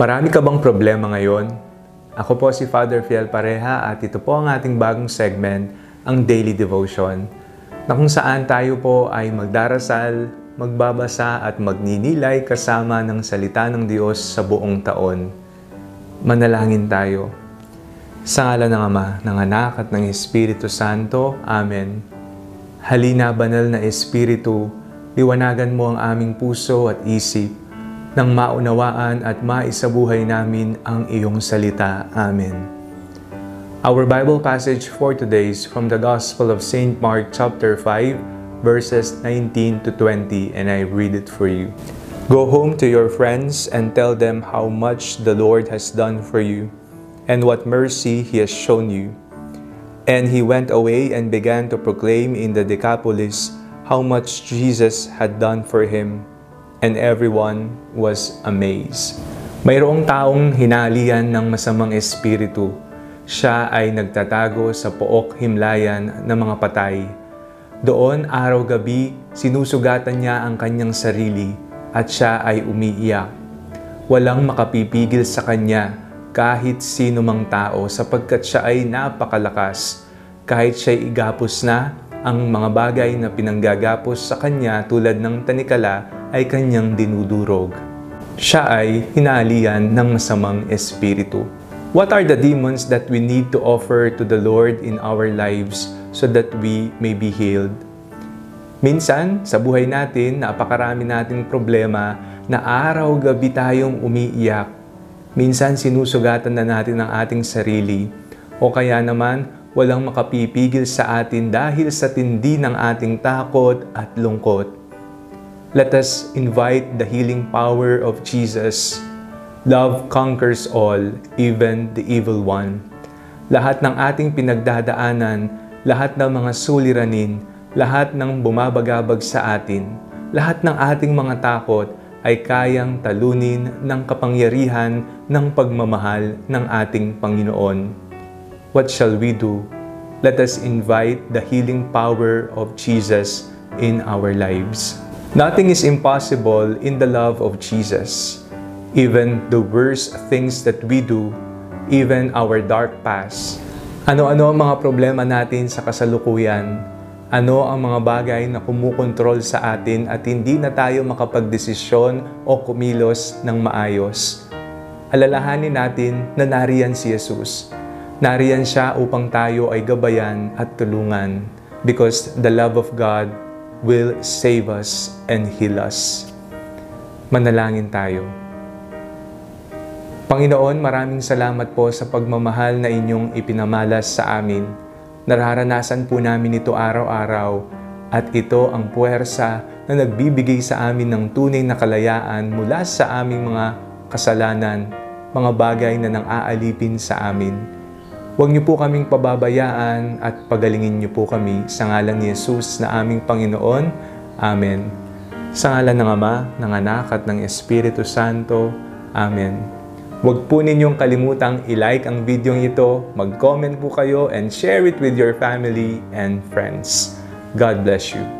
Marami ka bang problema ngayon? Ako po si Father Fiel Pareha at ito po ang ating bagong segment, ang Daily Devotion, na kung saan tayo po ay magdarasal, magbabasa at magninilay kasama ng salita ng Diyos sa buong taon. Manalangin tayo. Sa ngala ng Ama, ng Anak at ng Espiritu Santo. Amen. Halina, banal na Espiritu, liwanagan mo ang aming puso at isip nang maunawaan at maisabuhay namin ang iyong salita. Amen. Our Bible passage for today is from the Gospel of St. Mark chapter 5 verses 19 to 20 and I read it for you. Go home to your friends and tell them how much the Lord has done for you and what mercy he has shown you. And he went away and began to proclaim in the Decapolis how much Jesus had done for him and everyone was amazed. Mayroong taong hinalian ng masamang espiritu. Siya ay nagtatago sa pook himlayan ng mga patay. Doon araw-gabi sinusugatan niya ang kanyang sarili at siya ay umiiyak. Walang makapipigil sa kanya kahit sino mang tao sapagkat siya ay napakalakas. Kahit siya igapos na, ang mga bagay na pinanggagapos sa kanya tulad ng tanikala ay kanyang dinudurog. Siya ay hinalian ng masamang espiritu. What are the demons that we need to offer to the Lord in our lives so that we may be healed? Minsan, sa buhay natin, napakarami nating problema na araw-gabi tayong umiiyak. Minsan, sinusugatan na natin ang ating sarili. O kaya naman, walang makapipigil sa atin dahil sa tindi ng ating takot at lungkot. Let us invite the healing power of Jesus. Love conquers all, even the evil one. Lahat ng ating pinagdadaanan, lahat ng mga suliranin, lahat ng bumabagabag sa atin, lahat ng ating mga takot ay kayang talunin ng kapangyarihan ng pagmamahal ng ating Panginoon. What shall we do? Let us invite the healing power of Jesus in our lives. Nothing is impossible in the love of Jesus. Even the worst things that we do, even our dark past. Ano-ano ang mga problema natin sa kasalukuyan? Ano ang mga bagay na kumukontrol sa atin at hindi na tayo makapagdesisyon o kumilos ng maayos? Alalahanin natin na nariyan si Jesus. Nariyan siya upang tayo ay gabayan at tulungan because the love of God will save us and heal us. Manalangin tayo. Panginoon, maraming salamat po sa pagmamahal na inyong ipinamalas sa amin. Nararanasan po namin ito araw-araw at ito ang puwersa na nagbibigay sa amin ng tunay na kalayaan mula sa aming mga kasalanan, mga bagay na nang aalipin sa amin. Huwag niyo po kaming pababayaan at pagalingin niyo po kami sa ngalan ni Jesus na aming Panginoon. Amen. Sa ngalan ng Ama, ng Anak at ng Espiritu Santo. Amen. Huwag po ninyong kalimutang i-like ang video ito, mag-comment po kayo, and share it with your family and friends. God bless you.